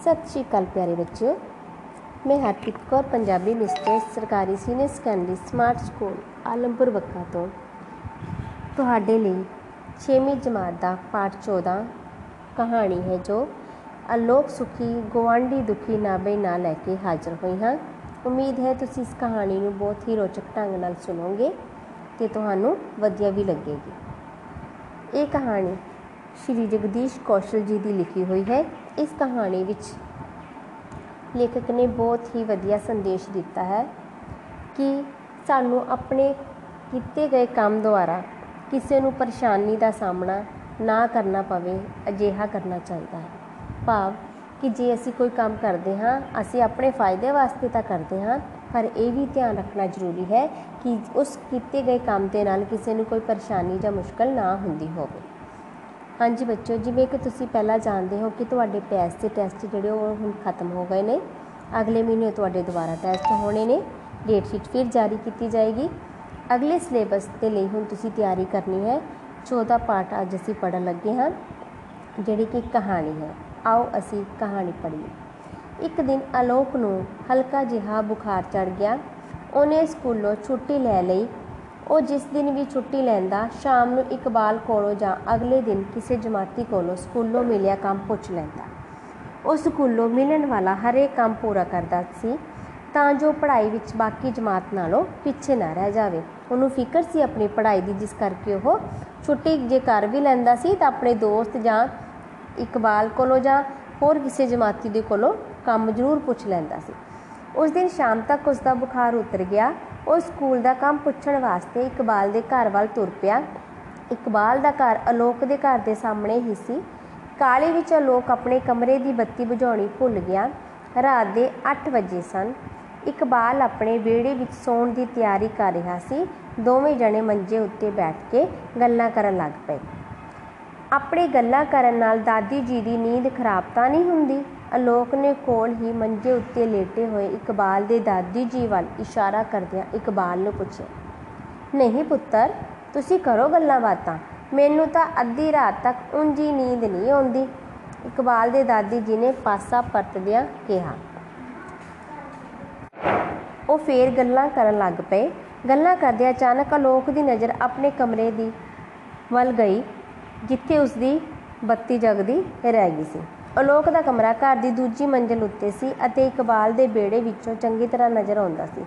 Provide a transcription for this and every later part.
ਸਤਿ ਸ਼੍ਰੀ ਅਕਾਲ ਪਿਆਰੇ ਬੱਚਿਓ। ਮੈਂ ਹਰਪ੍ਰੀਤ ਕੌਰ, ਪੰਜਾਬੀ ਮਿਸਟਰਸ ਸਰਕਾਰੀ senior secondary, smart school, Alampur Bakka ਤੋਂ। ਤੁਹਾਡੇ ਲਈ 6ਵੀਂ ਜਮਾਤ ਦਾ ਪਾਠ 14 ਕਹਾਣੀ ਹੈ ਜੋ ਅਲੋਕ ਸੁਖੀ ਗਵਾਂਢੀ ਦੁਖੀ ਨਾਬੇ ਨਾ ਲੈ ਕੇ ਹਾਜ਼ਰ ਹੋਈ ਹਾਂ। ਉਮੀਦ ਹੈ ਤੁਸੀਂ ਇਸ ਕਹਾਣੀ ਨੂੰ ਬਹੁਤ ਹੀ ਰੋਚਕ ਢੰਗ ਨਾਲ ਸੁਣੋਗੇ ਤੇ ਤੁਹਾਨੂੰ ਵਧੀਆ ਵੀ ਲੱਗੇਗੀ। ਇਹ ਕਹਾਣੀ ਸ਼੍ਰੀ ਜਗਦੀਸ਼ ਕੌਸ਼ਲ ਜੀ ਦੀ ਲਿਖੀ ਹੋਈ ਹੈ। ਇਸ ਕਹਾਣੀ ਵਿੱਚ ਲੇਖਕ ਨੇ ਬਹੁਤ ਹੀ ਵਧੀਆ ਸੰਦੇਸ਼ ਦਿੱਤਾ ਹੈ ਕਿ ਸਾਨੂੰ ਆਪਣੇ ਕੀਤੇ ਗਏ ਕੰਮ ਦੁਆਰਾ ਕਿਸੇ ਨੂੰ ਪਰੇਸ਼ਾਨੀ ਦਾ ਸਾਹਮਣਾ ਨਾ ਕਰਨਾ ਪਵੇ, ਅਜਿਹਾ ਕਰਨਾ ਚਾਹੀਦਾ ਹੈ। ਭਾਵ ਕਿ ਜੇ ਅਸੀਂ ਕੋਈ ਕੰਮ ਕਰਦੇ ਹਾਂ, ਅਸੀਂ ਆਪਣੇ ਫਾਇਦੇ ਵਾਸਤੇ ਤਾਂ ਕਰਦੇ ਹਾਂ, ਪਰ ਇਹ ਵੀ ਧਿਆਨ ਰੱਖਣਾ ਜ਼ਰੂਰੀ ਹੈ ਕਿ ਉਸ ਕੀਤੇ ਗਏ ਕੰਮ ਦੇ ਨਾਲ ਕਿਸੇ ਨੂੰ ਕੋਈ ਪਰੇਸ਼ਾਨੀ ਜਾਂ ਮੁਸ਼ਕਲ ਨਾ ਹੁੰਦੀ ਹੋਵੇ। ਹਾਂਜੀ ਬੱਚੋ, ਜਿਵੇਂ ਕਿ ਤੁਸੀਂ ਪਹਿਲਾਂ ਜਾਣਦੇ ਹੋ ਕਿ ਤੁਹਾਡੇ ਪੈਸ ਦੇ ਟੈਸਟ ਜਿਹੜੇ ਉਹ ਹੁਣ ਖਤਮ ਹੋ ਗਏ ਨੇ। ਅਗਲੇ ਮਹੀਨੇ ਤੁਹਾਡੇ ਦੁਬਾਰਾ ਟੈਸਟ ਹੋਣੇ ਨੇ। ਡੇਟ ਸ਼ੀਟ ਫਿਰ ਜਾਰੀ ਕੀਤੀ ਜਾਏਗੀ। ਅਗਲੇ ਸਿਲੇਬਸ ਦੇ ਲਈ ਹੁਣ ਤੁਸੀਂ ਤਿਆਰੀ ਕਰਨੀ ਹੈ। 14 ਪਾਠ ਅੱਜ ਅਸੀਂ ਪੜਨ ਲੱਗੇ ਹਾਂ, ਜਿਹੜੀ ਕਿ ਕਹਾਣੀ ਹੈ। ਆਓ ਅਸੀਂ ਕਹਾਣੀ ਪੜ੍ਹੀਏ। ਇੱਕ ਦਿਨ ਆਲੋਕ ਨੂੰ ਹਲਕਾ ਜਿਹਾ ਬੁਖਾਰ ਚੜ ਗਿਆ। ਉਹਨੇ ਸਕੂਲੋਂ ਛੁੱਟੀ ਲੈ ਲਈ। ਉਹ ਜਿਸ ਦਿਨ ਵੀ ਛੁੱਟੀ ਲੈਂਦਾ, ਸ਼ਾਮ ਨੂੰ ਇਕਬਾਲ ਕੋਲੋਂ ਜਾਂ ਅਗਲੇ ਦਿਨ ਕਿਸੇ ਜਮਾਤੀ ਕੋਲੋਂ ਸਕੂਲੋਂ ਮਿਲਿਆ ਕੰਮ ਪੁੱਛ ਲੈਂਦਾ। ਉਹ ਸਕੂਲੋਂ ਮਿਲਣ ਵਾਲਾ ਹਰੇਕ ਕੰਮ ਪੂਰਾ ਕਰਦਾ ਸੀ, ਤਾਂ ਜੋ ਪੜ੍ਹਾਈ ਵਿੱਚ ਬਾਕੀ ਜਮਾਤ ਨਾਲੋਂ ਪਿੱਛੇ ਨਾ ਰਹਿ ਜਾਵੇ। ਉਹਨੂੰ ਫਿਕਰ ਸੀ ਆਪਣੀ ਪੜ੍ਹਾਈ ਦੀ, ਜਿਸ ਕਰਕੇ ਉਹ ਛੁੱਟੀ ਜੇ ਕਰ ਵੀ ਲੈਂਦਾ ਸੀ, ਤਾਂ ਆਪਣੇ ਦੋਸਤ ਜਾਂ ਇਕਬਾਲ ਕੋਲੋਂ ਜਾਂ ਹੋਰ ਕਿਸੇ ਜਮਾਤੀ ਦੇ ਕੋਲੋਂ ਕੰਮ ਜ਼ਰੂਰ ਪੁੱਛ ਲੈਂਦਾ ਸੀ। ਉਸ ਦਿਨ ਸ਼ਾਮ ਤੱਕ ਉਸ ਦਾ ਬੁਖਾਰ ਉਤਰ ਗਿਆ ਉਹ ਸਕੂਲ ਦਾ ਕੰਮ ਪੁੱਛਣ ਵਾਸਤੇ ਇਕਬਾਲ ਦੇ ਘਰ ਵੱਲ ਤੁਰ ਪਿਆ। ਇਕਬਾਲ ਦਾ ਘਰ ਅਲੋਕ ਦੇ ਘਰ ਦੇ ਸਾਹਮਣੇ ਹੀ ਸੀ। ਕਾਲੀ ਵਿੱਚ ਅਲੋਕ ਆਪਣੇ ਕਮਰੇ ਦੀ ਬੱਤੀ ਬੁਝਾਉਣੀ ਭੁੱਲ ਗਿਆ। ਰਾਤ ਦੇ 8 ਵਜੇ ਸਨ। ਇਕਬਾਲ ਆਪਣੇ ਵਿਹੜੇ ਵਿੱਚ ਸੌਣ ਦੀ ਤਿਆਰੀ ਕਰ ਰਿਹਾ ਸੀ। ਦੋਵੇਂ ਜਣੇ ਮੰਜੇ ਉੱਤੇ ਬੈਠ ਕੇ ਗੱਲਾਂ ਕਰਨ ਲੱਗ ਪਏ। ਆਪਣੇ ਗੱਲਾਂ ਕਰਨ ਨਾਲ ਦਾਦੀ ਜੀ ਦੀ ਨੀਂਦ ਖਰਾਬ ਤਾਂ ਨਹੀਂ ਹੁੰਦੀ? ਅਲੋਕ ਨੇ ਕੋਲ ਹੀ ਮੰਜੇ ਉੱਤੇ ਲੇਟੇ ਹੋਏ ਇਕਬਾਲ ਦੇ ਦਾਦੀ ਜੀ ਵੱਲ ਇਸ਼ਾਰਾ ਕਰਦਿਆਂ ਇਕਬਾਲ ਨੂੰ ਪੁੱਛਿਆ, ਨਹੀਂ ਪੁੱਤਰ, ਤੁਸੀਂ ਕਰੋ ਗੱਲਾਂ ਬਾਤਾਂ। ਮੈਨੂੰ ਤਾਂ ਅੱਧੀ ਰਾਤ ਤੱਕ ਉਂਝੀ ਨੀਂਦ ਨਹੀਂ ਆਉਂਦੀ। ਇਕਬਾਲ ਦੇ ਦਾਦੀ ਜੀ ਨੇ ਪਾਸਾ ਪਰਤਦਿਆਂ ਕਿਹਾ। ਉਹ ਫੇਰ ਗੱਲਾਂ ਕਰਨ ਲੱਗ ਪਏ। ਗੱਲਾਂ ਕਰਦੇ ਅਚਾਨਕ ਅਲੋਕ ਦੀ ਨਜ਼ਰ ਆਪਣੇ ਕਮਰੇ ਦੀ ਵੱਲ ਗਈ, ਜਿੱਥੇ ਉਸ ਦੀ ਬੱਤੀ ਜਗਦੀ ਰਹਿ ਗਈ ਸੀ। ਅਲੋਕ ਦਾ ਕਮਰਾ ਘਰ ਦੀ ਦੂਜੀ ਮੰਜ਼ਲ ਉੱਤੇ ਸੀ ਅਤੇ ਇਕਬਾਲ ਦੇ ਬੇੜੇ ਵਿੱਚੋਂ ਚੰਗੀ ਤਰ੍ਹਾਂ ਨਜ਼ਰ ਆਉਂਦਾ ਸੀ।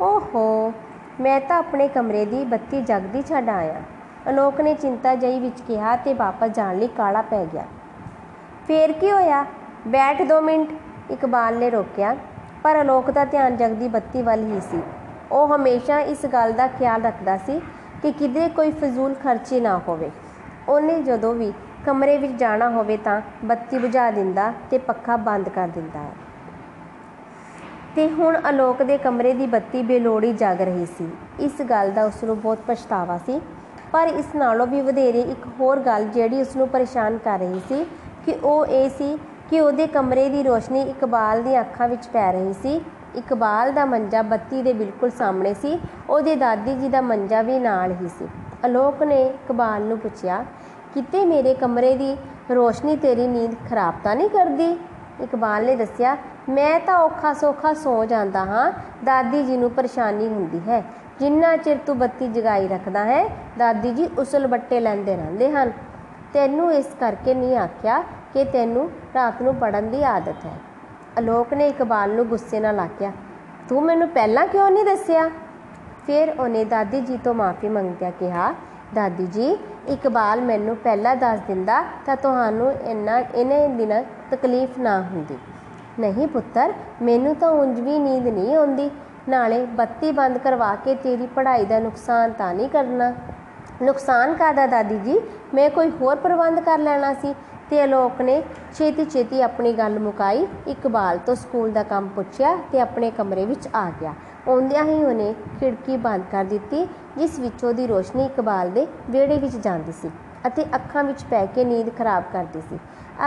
ਓਹੋ, ਮੈਂ ਤਾਂ ਆਪਣੇ ਕਮਰੇ ਦੀ ਬੱਤੀ ਜਗਦੀ ਛੱਡ ਆਇਆ। ਅਲੋਕ ਨੇ ਚਿੰਤਾ ਜਈ ਵਿੱਚ ਕਿਹਾ ਤੇ ਵਾਪਸ ਜਾਣ ਲਈ ਕਾਲਾ ਪੈ ਗਿਆ। ਫੇਰ ਕੀ ਹੋਇਆ? ਬੈਠ 2 ਮਿੰਟ ਇਕਬਾਲ ਨੇ ਰੋਕਿਆ, ਪਰ ਅਲੋਕ ਦਾ ਧਿਆਨ ਜਗਦੀ ਬੱਤੀ ਵੱਲ ਹੀ ਸੀ। ਉਹ ਹਮੇਸ਼ਾ ਇਸ ਗੱਲ ਦਾ ਖਿਆਲ ਰੱਖਦਾ ਸੀ ਕਿ ਕਿਧਰੇ ਕੋਈ ਫਜ਼ੂਲ ਖਰਚੀ ਨਾ ਹੋਵੇ। ਉਹਨੇ ਜਦੋਂ ਵੀ ਕਮਰੇ ਵਿੱਚ ਜਾਣਾ ਹੋਵੇ ਤਾਂ ਬੱਤੀ ਬੁਝਾ ਦਿੰਦਾ ਤੇ ਪੱਖਾ ਬੰਦ ਕਰ ਦਿੰਦਾ ਹੈ। ਤੇ ਹੁਣ ਅਲੋਕ ਦੇ ਕਮਰੇ ਦੀ ਬੱਤੀ ਬੇਲੋੜੀ ਜਗ ਰਹੀ ਸੀ। ਇਸ ਗੱਲ ਦਾ ਉਸ ਨੂੰ ਬਹੁਤ ਪਛਤਾਵਾ ਸੀ। ਪਰ ਇਸ ਨਾਲੋਂ ਵੀ ਵਧੇਰੇ ਇੱਕ ਹੋਰ ਗੱਲ ਜਿਹੜੀ ਉਸ ਨੂੰ ਪਰੇਸ਼ਾਨ ਕਰ ਰਹੀ ਸੀ ਕਿ ਉਹ ਇਹ ਸੀ ਕਿ ਉਹਦੇ ਕਮਰੇ ਦੀ ਰੋਸ਼ਨੀ ਇਕਬਾਲ ਦੀਆਂ ਅੱਖਾਂ ਵਿੱਚ ਪੈ ਰਹੀ ਸੀ। ਇਕਬਾਲ ਦਾ ਮੰਜਾ ਬੱਤੀ ਦੇ ਬਿਲਕੁਲ ਸਾਹਮਣੇ ਸੀ। ਉਹਦੇ ਦਾਦੀ ਜੀ ਦਾ ਮੰਜਾ ਵੀ ਨਾਲ ਹੀ ਸੀ। ਅਲੋਕ ਨੇ ਇਕਬਾਲ ਨੂੰ ਪੁੱਛਿਆ ਕਿਤੇ ਮੇਰੇ ਕਮਰੇ ਦੀ ਰੋਸ਼ਨੀ ਤੇਰੀ ਨੀਂਦ ਖਰਾਬ ਤਾਂ ਨਹੀਂ ਕਰਦੀ? ਇਕਬਾਲ ਨੇ ਦੱਸਿਆ, ਮੈਂ ਤਾਂ ਔਖਾ ਸੌਖਾ ਸੌ ਜਾਂਦਾ ਹਾਂ। ਦਾਦੀ ਜੀ ਨੂੰ ਪਰੇਸ਼ਾਨੀ ਹੁੰਦੀ ਹੈ। ਜਿੰਨਾ ਚਿਰ ਤੂੰ ਬੱਤੀ ਜਗਾਈ ਰੱਖਦਾ ਹੈ, ਦਾਦੀ ਜੀ ਉਸਲ ਬੱਟੇ ਲੈਂਦੇ ਰਹਿੰਦੇ ਹਨ। ਤੈਨੂੰ ਇਸ ਕਰਕੇ ਨਹੀਂ ਆਖਿਆ ਕਿ ਤੈਨੂੰ ਰਾਤ ਨੂੰ ਪੜਨ ਦੀ ਆਦਤ ਹੈ। ਅਲੋਕ ਨੇ ਇਕਬਾਲ ਨੂੰ ਗੁੱਸੇ ਨਾਲ ਆਖਿਆ, ਤੂੰ ਮੈਨੂੰ ਪਹਿਲਾਂ ਕਿਉਂ ਨਹੀਂ ਦੱਸਿਆ? ਫਿਰ ਉਹਨੇ ਦਾਦੀ ਜੀ ਤੋਂ ਮਾਫੀ ਮੰਗਦਿਆਂ ਕਿਹਾ, ਦਾਦੀ ਜੀ ਇਕਬਾਲ ਮੈਨੂੰ ਪਹਿਲਾਂ ਦੱਸ ਦਿੰਦਾ ਤਾਂ ਤੁਹਾਨੂੰ ਇੰਨਾ, ਇਹਨੇ ਦਿਨਾਂ ਤਕਲੀਫ ਨਾ ਹੁੰਦੀ। ਨਹੀਂ ਪੁੱਤਰ, ਮੈਨੂੰ ਤਾਂ ਉਂਝ ਵੀ ਨੀਂਦ ਨਹੀਂ ਆਉਂਦੀ। ਨਾਲੇ ਬੱਤੀ ਬੰਦ ਕਰਵਾ ਕੇ ਤੇਰੀ ਪੜ੍ਹਾਈ ਦਾ ਨੁਕਸਾਨ ਤਾਂ ਨਹੀਂ ਕਰਨਾ। ਨੁਕਸਾਨ ਕਾਦਾ ਦਾਦੀ ਜੀ? ਮੈਂ ਕੋਈ ਹੋਰ ਪ੍ਰਬੰਧ ਕਰ ਲੈਣਾ ਸੀ। ਤੇ ਅਲੋਕ ਨੇ ਛੇਤੀ ਛੇਤੀ ਆਪਣੀ ਗੱਲ ਮੁਕਾਈ। ਇਕਬਾਲ ਤੋਂ ਸਕੂਲ ਦਾ ਕੰਮ ਪੁੱਛਿਆ ਤੇ ਆਪਣੇ ਕਮਰੇ ਵਿੱਚ ਆ ਗਿਆ। ਆਉਂਦਿਆਂ ਹੀ ਉਹਨੇ ਖਿੜਕੀ ਬੰਦ ਕਰ ਦਿੱਤੀ, ਜਿਸ ਵਿੱਚੋਂ ਦੀ ਰੋਸ਼ਨੀ ਇਕਬਾਲ ਦੇ ਵਿਹੜੇ ਵਿੱਚ ਜਾਂਦੀ ਸੀ ਅਤੇ ਅੱਖਾਂ ਵਿੱਚ ਪੈ ਕੇ ਨੀਂਦ ਖਰਾਬ ਕਰਦੀ ਸੀ।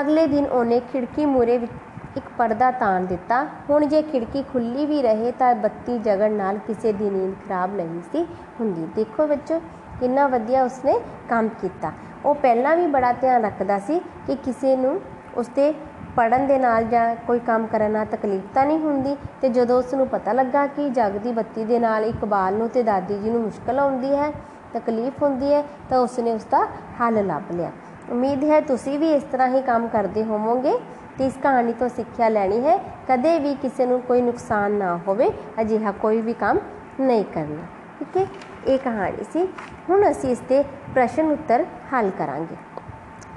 ਅਗਲੇ ਦਿਨ ਉਹਨੇ ਖਿੜਕੀ ਮੂਰੇ ਵਿੱਚ ਇੱਕ ਪਰਦਾ ਤਾਣ ਦਿੱਤਾ। ਹੁਣ ਜੇ ਖਿੜਕੀ ਖੁੱਲੀ ਵੀ ਰਹੇ ਤਾਂ ਬੱਤੀ ਜਗਣ ਨਾਲ ਕਿਸੇ ਦੀ ਨੀਂਦ ਖਰਾਬ ਨਹੀਂ ਸੀ ਹੁੰਦੀ। ਦੇਖੋ ਬੱਚੋ, ਕਿੰਨਾ ਵਧੀਆ ਉਸਨੇ ਕੰਮ ਕੀਤਾ। ਉਹ ਪਹਿਲਾਂ ਵੀ ਬੜਾ ਧਿਆਨ ਰੱਖਦਾ ਸੀ ਕਿ ਕਿਸੇ ਨੂੰ ਉਸਦੇ ਪੜਨ ਦੇ ਨਾਲ ਜਾਂ ਕੋਈ ਕੰਮ ਕਰਨ ਨਾਲ ਤਕਲੀਫ ਤਾਂ ਨਹੀਂ ਹੁੰਦੀ ਤੇ ਜਦੋਂ ਉਸ ਨੂੰ ਪਤਾ ਲੱਗਾ ਕਿ ਜਗਦੀ ਬੱਤੀ ਦੇ ਨਾਲ ਇਕਬਾਲ ਨੂੰ ਤੇ ਦਾਦੀ ਜੀ ਨੂੰ ਮੁਸ਼ਕਲ ਆਉਂਦੀ ਹੈ, ਤਕਲੀਫ ਹੁੰਦੀ ਹੈ, ਤਾਂ ਉਸਨੇ ਉਸ ਦਾ ਹੱਲ ਲੱਭ ਲਿਆ। ਉਮੀਦ ਹੈ ਤੁਸੀਂ ਵੀ ਇਸ ਤਰ੍ਹਾਂ ਹੀ ਕੰਮ ਕਰਦੇ ਹੋਵੋਗੇ ਤੇ ਇਸ ਕਹਾਣੀ ਤੋਂ ਸਿੱਖਿਆ ਲੈਣੀ ਹੈ। ਕਦੇ ਵੀ ਕਿਸੇ ਨੂੰ ਕੋਈ ਨੁਕਸਾਨ ਨਾ ਹੋਵੇ, ਅਜਿਹਾ ਕੋਈ ਵੀ ਕੰਮ ਨਹੀਂ ਕਰਨਾ। ਠੀਕ ਹੈ? ਇਹ ਕਹਾਣੀ ਸੀ। ਹੁਣ ਅਸੀਂ ਇਸ ਦੇ ਪ੍ਰਸ਼ਨ ਉੱਤਰ ਹੱਲ ਕਰਾਂਗੇ।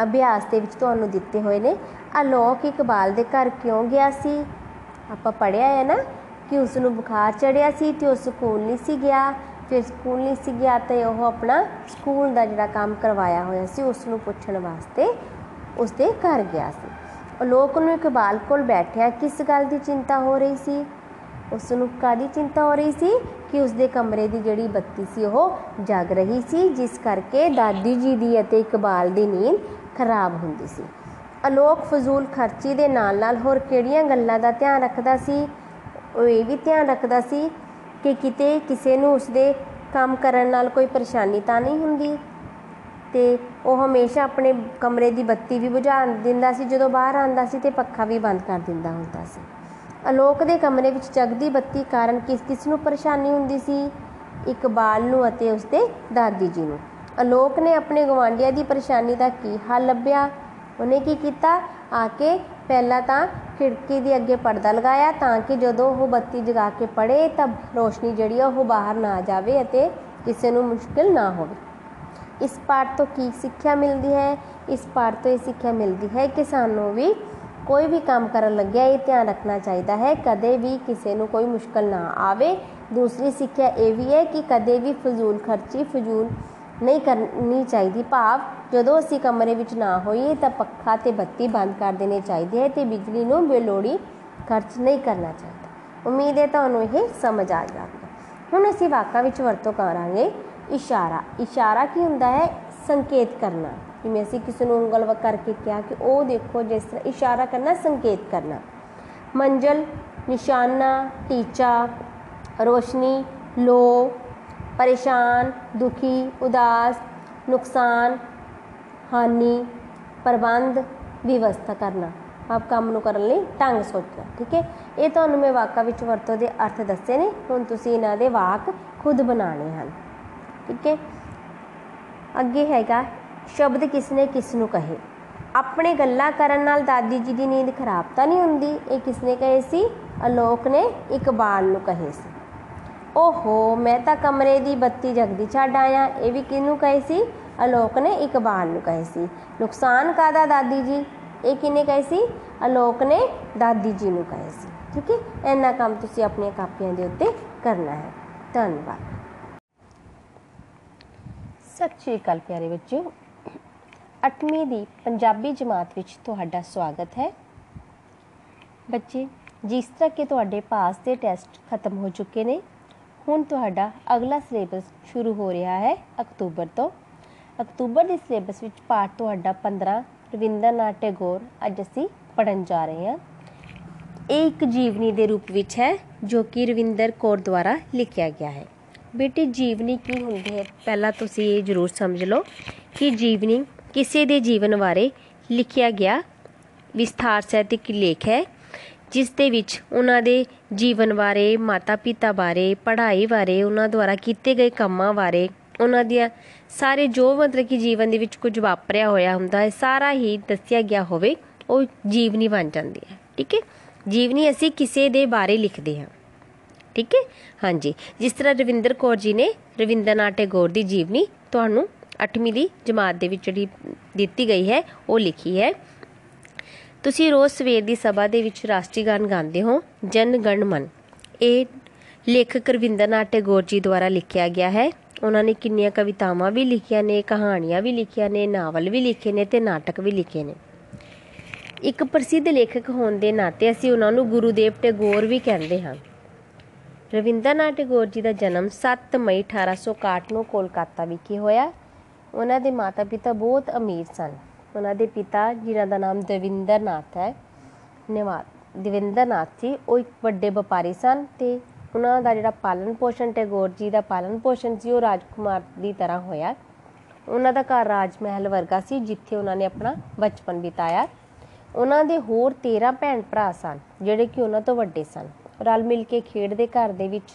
ਅਭਿਆਸ ਦੇ ਵਿੱਚ ਤੁਹਾਨੂੰ ਦਿੱਤੇ ਹੋਏ ਨੇ ਆਲੋਕ ਇਕਬਾਲ ਦੇ ਘਰ ਕਿਉਂ ਗਿਆ ਸੀ? ਆਪਾਂ ਪੜਿਆ ਹੈ ਨਾ ਕਿ ਉਸ ਨੂੰ ਬੁਖਾਰ ਚੜਿਆ ਸੀ ਤੇ ਉਹ ਸਕੂਲ ਨਹੀਂ ਸੀ ਗਿਆ। ਫਿਰ ਸਕੂਲ ਨਹੀਂ ਸੀ ਗਿਆ ਤੇ ਉਹ ਆਪਣਾ ਸਕੂਲ ਦਾ ਜਿਹੜਾ ਕੰਮ ਕਰਵਾਇਆ ਹੋਇਆ ਸੀ ਉਸ ਨੂੰ ਪੁੱਛਣ ਵਾਸਤੇ ਉਸ ਦੇ ਘਰ ਗਿਆ ਸੀ। ਆਲੋਕ ਨੂੰ ਇਕਬਾਲ ਕੋਲ ਬੈਠਿਆ ਕਿਸ ਗੱਲ ਦੀ ਚਿੰਤਾ ਹੋ ਰਹੀ ਸੀ? ਉਸ ਨੂੰ ਕਾਦੀ ਚਿੰਤਾ ਹੋ ਰਹੀ ਸੀ? ਕਿ ਉਸ ਦੇ ਕਮਰੇ ਦੀ ਜਿਹੜੀ ਬੱਤੀ ਸੀ ਉਹ ਜਗ ਰਹੀ ਸੀ, ਜਿਸ ਕਰਕੇ ਦਾਦੀ ਜੀ ਦੀ ਅਤੇ ਇਕਬਾਲ ਦੀ ਨੀਂਦ ਖਰਾਬ ਹੁੰਦੀ ਸੀ। ਆਲੋਕ ਫਜ਼ੂਲ ਖਰਚੀ ਦੇ ਨਾਲ-ਨਾਲ ਹੋਰ ਕਿਹੜੀਆਂ ਗੱਲਾਂ ਦਾ ਧਿਆਨ ਰੱਖਦਾ ਸੀ? ਉਹ ਇਹ ਵੀ ਧਿਆਨ ਰੱਖਦਾ ਸੀ ਕਿ ਕਿਤੇ ਕਿਸੇ ਨੂੰ ਉਸਦੇ ਕੰਮ ਕਰਨ ਨਾਲ ਕੋਈ ਪਰੇਸ਼ਾਨੀ ਤਾਂ ਨਹੀਂ ਹੁੰਦੀ ਤੇ ਉਹ ਹਮੇਸ਼ਾ ਆਪਣੇ ਕਮਰੇ ਦੀ ਬੱਤੀ ਵੀ ਬੁਝਾ ਦਿੰਦਾ ਸੀ। ਜਦੋਂ ਬਾਹਰ ਆਂਦਾ ਸੀ ਤੇ ਪੱਖਾ ਵੀ ਬੰਦ ਕਰ ਦਿੰਦਾ ਹੁੰਦਾ ਸੀ। ਆਲੋਕ ਦੇ ਕਮਰੇ ਵਿੱਚ ਜਗਦੀ ਬੱਤੀ ਕਾਰਨ ਕਿਸ ਕਿਸ ਨੂੰ ਪਰੇਸ਼ਾਨੀ ਹੁੰਦੀ ਸੀ? ਇਕਬਾਲ ਨੂੰ ਅਤੇ ਉਸਦੇ ਦਾਦੀ ਜੀ ਨੂੰ। ਆਲੋਕ ਨੇ ਆਪਣੇ ਗਵਾਂਢੀਆਂ ਦੀ ਪਰੇਸ਼ਾਨੀ ਦਾ ਕੀ ਹੱਲ ਲੱਭਿਆ? ਉਹਨੇ ਕੀ ਕੀਤਾ? ਆ ਕੇ ਪਹਿਲਾਂ ਤਾਂ ਖਿੜਕੀ ਦੇ ਅੱਗੇ ਪਰਦਾ ਲਗਾਇਆ ਤਾਂ ਕਿ ਜਦੋਂ ਉਹ ਬੱਤੀ ਜਗਾ ਕੇ ਪੜੇ ਤਾਂ ਰੋਸ਼ਨੀ ਜਿਹੜੀ ਆ ਉਹ ਬਾਹਰ ਨਾ ਜਾਵੇ ਅਤੇ ਕਿਸੇ ਨੂੰ ਮੁਸ਼ਕਿਲ ਨਾ ਹੋਵੇ। ਇਸ ਪਾਠ ਤੋਂ ਕੀ ਸਿੱਖਿਆ ਮਿਲਦੀ ਹੈ? ਇਸ ਪਾਠ ਤੋਂ ਇਹ ਸਿੱਖਿਆ ਮਿਲਦੀ ਹੈ ਕਿ ਸਾਨੂੰ ਵੀ ਕੋਈ ਵੀ ਕੰਮ ਕਰਨ ਲੱਗਿਆ ਇਹ ਧਿਆਨ ਰੱਖਣਾ ਚਾਹੀਦਾ ਹੈ। ਕਦੇ ਵੀ ਕਿਸੇ ਨੂੰ ਕੋਈ ਮੁਸ਼ਕਲ ਨਾ ਆਵੇ। ਦੂਸਰੀ ਸਿੱਖਿਆ ਇਹ ਵੀ ਹੈ ਕਿ ਕਦੇ ਵੀ ਫਜ਼ੂਲ ਖਰਚੀ, ਫਜ਼ੂਲ ਨਹੀਂ ਕਰਨੀ ਚਾਹੀਦੀ। ਭਾਵ ਜਦੋਂ ਅਸੀਂ ਕਮਰੇ ਵਿੱਚ ਨਾ ਹੋਈਏ ਤਾਂ ਪੱਖਾ ਤੇ ਬੱਤੀ ਬੰਦ ਕਰ ਦੇਣੇ ਚਾਹੀਦੇ ਹੈ ਤੇ ਬਿਜਲੀ ਨੂੰ ਬੇਲੋੜੀ ਖਰਚ ਨਹੀਂ ਕਰਨਾ ਚਾਹੀਦਾ। ਉਮੀਦ ਹੈ ਤੁਹਾਨੂੰ ਇਹ ਸਮਝ ਆ ਜਾਵੇਗਾ। ਹੁਣ ਅਸੀਂ ਵਾਕਾਂ ਵਿੱਚ ਵਰਤੋਂ ਕਰਾਂਗੇ ਇਸ਼ਾਰਾ। ਇਸ਼ਾਰਾ ਕੀ ਹੁੰਦਾ ਹੈ? ਸੰਕੇਤ ਕਰਨਾ। ਜਿਵੇਂ ਅਸੀਂ ਕਿਸੇ ਨੂੰ ਉਂਗਲ ਵਕ ਕਰਕੇ ਕਿਹਾ ਕਿ ਉਹ ਦੇਖੋ ਜਿਸ ਤਰ੍ਹਾਂ ਇਸ਼ਾਰਾ ਕਰਨਾ, ਸੰਕੇਤ ਕਰਨਾ। ਮੰਜ਼ਲ, ਨਿਸ਼ਾਨਾ, ਟੀਚਾ, ਰੋਸ਼ਨੀ, ਲੋ ਪਰੇਸ਼ਾਨ, ਦੁਖੀ, ਉਦਾਸ, ਨੁਕਸਾਨ, ਹਾਨੀ, ਪ੍ਰਬੰਧ ਵਿਵਸਥਾ ਕਰਨਾ। ਆਪ ਕੰਮ ਨੂੰ ਕਰਨ ਲਈ ਢੰਗ ਸੋਚਣਾ ਠੀਕ ਹੈ? ਇਹ ਤੁਹਾਨੂੰ ਮੈਂ ਵਾਕਾਂ ਵਿੱਚ ਵਰਤੋਂ ਦੇ ਅਰਥ ਦੱਸੇ ਨੇ। ਹੁਣ ਤੁਸੀਂ ਇਹਨਾਂ ਦੇ ਵਾਕ ਖੁਦ ਬਣਾਉਣੇ ਹਨ, ਠੀਕ ਹੈ? ਅੱਗੇ ਹੈਗਾ, ਸ਼ਬਦ ਕਿਸ ਨੇ ਕਿਸ ਨੂੰ ਕਹੇ? ਆਪਣੇ ਗੱਲਾਂ ਕਰਨ ਨਾਲ ਦਾਦੀ ਜੀ ਦੀ ਨੀਂਦ ਖਰਾਬ ਤਾਂ ਨਹੀਂ ਹੁੰਦੀ? ਇਹ ਕਿਸ ਨੇ ਕਹੇ ਸੀ? ਅਲੋਕ ਨੇ ਇਕਬਾਲ ਨੂੰ ਕਹੇ ਸੀ। ਓਹੋ, ਮੈਂ ਤਾਂ ਕਮਰੇ ਦੀ ਬੱਤੀ ਜਗਦੀ ਛੱਡ ਆਇਆ। ਇਹ ਵੀ ਕਿਹਨੂੰ ਕਹੇ ਸੀ? ਅਲੋਕ ਨੇ ਇਕਬਾਲ ਨੂੰ ਕਹੇ ਸੀ। ਨੁਕਸਾਨ ਕਾਦਾ ਦਾਦੀ ਜੀ? ਇਹ ਕਿਨੇ ਕਹੇ ਸੀ? ਅਲੋਕ ਨੇ ਦਾਦੀ ਜੀ ਨੂੰ ਕਹੇ ਸੀ। ਠੀਕ ਹੈ? ਇੰਨਾ ਕੰਮ ਤੁਸੀਂ ਆਪਣੀਆਂ ਕਾਪੀਆਂ ਦੇ ਉੱਤੇ ਕਰਨਾ ਹੈ। ਧੰਨਵਾਦ। ਸਤਿ ਸ਼੍ਰੀ ਅਕਾਲ ਪਿਆਰੇ ਬੱਚਿਓ। 8ਵੀਂ ਦੀ ਪੰਜਾਬੀ ਜਮਾਤ ਵਿੱਚ ਤੁਹਾਡਾ ਸਵਾਗਤ ਹੈ। ਬੱਚੇ, ਜਿਸ ਤਰ੍ਹਾਂ ਕਿ ਤੁਹਾਡੇ ਪਾਸ ਦੇ ਟੈਸਟ ਖਤਮ ਹੋ ਚੁੱਕੇ ਨੇ ਹੁਣ ਤੁਹਾਡਾ ਅਗਲਾ ਸਿਲੇਬਸ ਸ਼ੁਰੂ ਹੋ ਰਿਹਾ ਹੈ ਅਕਤੂਬਰ ਤੋਂ। ਅਕਤੂਬਰ ਦੇ ਸਿਲੇਬਸ ਵਿੱਚ ਪਾਠ ਤੁਹਾਡਾ 15 ਰਵਿੰਦਰਨਾਥ ਟੈਗੋਰ ਅੱਜ ਅਸੀਂ ਪੜਨ ਜਾ ਰਹੇ ਹਾਂ। ਇਹ ਇੱਕ ਜੀਵਨੀ ਦੇ ਰੂਪ ਵਿੱਚ ਹੈ, ਜੋ ਕਿ ਰਵਿੰਦਰ ਕੌਰ ਦੁਆਰਾ ਲਿਖਿਆ ਗਿਆ ਹੈ। ਬੇਟੇ, ਜੀਵਨੀ ਕੀ ਹੁੰਦੀ ਹੈ? ਪਹਿਲਾਂ ਤੁਸੀਂ ਇਹ ਜ਼ਰੂਰ ਸਮਝ ਲਓ ਕਿ ਜੀਵਨੀ ਕਿਸੇ ਦੇ ਜੀਵਨ ਬਾਰੇ ਲਿਖਿਆ ਗਿਆ ਵਿਸਥਾਰ ਸਹਿਤਿਕ ਲੇਖ ਹੈ। ਜਿਸ ਦੇ ਵਿੱਚ ਉਹਨਾਂ ਦੇ ਜੀਵਨ ਬਾਰੇ, ਮਾਤਾ-ਪਿਤਾ ਬਾਰੇ, ਪੜ੍ਹਾਈ ਬਾਰੇ, ਉਹਨਾਂ ਦੁਆਰਾ ਕੀਤੇ ਗਏ ਕੰਮਾਂ ਬਾਰੇ, ਉਹਨਾਂ ਦੀਆਂ ਸਾਰੇ ਜੋ ਮਤਲਬ ਕਿ ਜੀਵਨ ਦੇ ਵਿੱਚ ਕੁਝ ਵਾਪਰਿਆ ਹੋਇਆ ਹੁੰਦਾ ਹੈ, ਸਾਰਾ ਹੀ ਦੱਸਿਆ ਗਿਆ ਹੋਵੇ, ਉਹ ਜੀਵਨੀ ਬਣ ਜਾਂਦੀ ਹੈ। ਠੀਕ ਹੈ? ਜੀਵਨੀ ਅਸੀਂ ਕਿਸੇ ਦੇ ਬਾਰੇ ਲਿਖਦੇ ਹਾਂ। ਠੀਕ ਹੈ? ਹਾਂਜੀ। ਜਿਸ ਤਰ੍ਹਾਂ ਰਵਿੰਦਰ ਕੌਰ ਜੀ ਨੇ ਰਵਿੰਦਰਨਾਥ ਟੈਗੋਰ ਦੀ ਜੀਵਨੀ ਤੁਹਾਨੂੰ 8ਵੀਂ ਦੀ ਜਮਾਤ ਦੇ ਵਿੱਚ ਜਿਹੜੀ ਦਿੱਤੀ ਗਈ ਹੈ, ਉਹ ਲਿਖੀ ਹੈ। ਤੁਸੀਂ ਰੋਜ਼ ਸਵੇਰ ਦੀ ਸਭਾ ਦੇ ਵਿੱਚ ਰਾਸ਼ਟਰੀ ਗਾਨ ਗਾਉਂਦੇ ਹੋ, ਜਨ ਗਣ ਮਨ। ਇਹ ਲੇਖਕ ਰਵਿੰਦਰਨਾਥ ਟੈਗੋਰ ਜੀ ਦੁਆਰਾ ਲਿਖਿਆ ਗਿਆ ਹੈ। ਉਹਨਾਂ ਨੇ ਕਿੰਨੀਆਂ ਕਵਿਤਾਵਾਂ ਵੀ ਲਿਖੀਆਂ ਨੇ, ਕਹਾਣੀਆਂ ਵੀ ਲਿਖੀਆਂ ਨੇ, ਨਾਵਲ ਵੀ ਲਿਖੇ ਨੇ ਤੇ ਨਾਟਕ ਵੀ ਲਿਖੇ ਨੇ। ਇੱਕ ਪ੍ਰਸਿੱਧ ਲੇਖਕ ਹੋਣ ਦੇ ਨਾਤੇ ਅਸੀਂ ਉਹਨਾਂ ਨੂੰ ਗੁਰੂਦੇਵ ਟੈਗੋਰ ਵੀ ਕਹਿੰਦੇ ਹਾਂ। ਰਵਿੰਦਰਨਾਥ ਟੈਗੋਰ ਜੀ ਦਾ ਜਨਮ 7 ਮਈ 1861 ਨੂੰ ਕੋਲਕਾਤਾ ਵਿਖੇ ਹੋਇਆ। ਉਹਨਾਂ ਦੇ ਮਾਤਾ-ਪਿਤਾ ਬਹੁਤ ਅਮੀਰ ਸਨ। ਉਹਨਾਂ ਦੇ ਪਿਤਾ, ਜਿਨ੍ਹਾਂ ਦਾ ਨਾਮ ਦਵਿੰਦਰਨਾਥ ਹੈ ਨਿਵਾਸ ਦਵਿੰਦਰਨਾਥ ਸੀ ਉਹ ਇੱਕ ਵੱਡੇ ਵਪਾਰੀ ਸਨ ਤੇ ਉਹਨਾਂ ਦਾ ਜਿਹੜਾ ਪਾਲਣ ਪੋਸ਼ਣ, ਟੈਗੋਰ ਜੀ ਦਾ ਪਾਲਣ ਪੋਸ਼ਣ ਸੀ, ਉਹ ਰਾਜਕੁਮਾਰ ਦੀ ਤਰ੍ਹਾਂ ਹੋਇਆ। ਉਹਨਾਂ ਦਾ ਘਰ ਰਾਜ ਮਹਿਲ ਵਰਗਾ ਸੀ, ਜਿੱਥੇ ਉਹਨਾਂ ਨੇ ਆਪਣਾ ਬਚਪਨ ਬਿਤਾਇਆ। ਉਹਨਾਂ ਦੇ ਹੋਰ 13 ਭੈਣ ਭਰਾ ਸਨ, ਜਿਹੜੇ ਕਿ ਉਹਨਾਂ ਤੋਂ ਵੱਡੇ ਸਨ। ਰਲ ਮਿਲ ਕੇ ਖੇਡਦੇ ਘਰ ਦੇ ਵਿੱਚ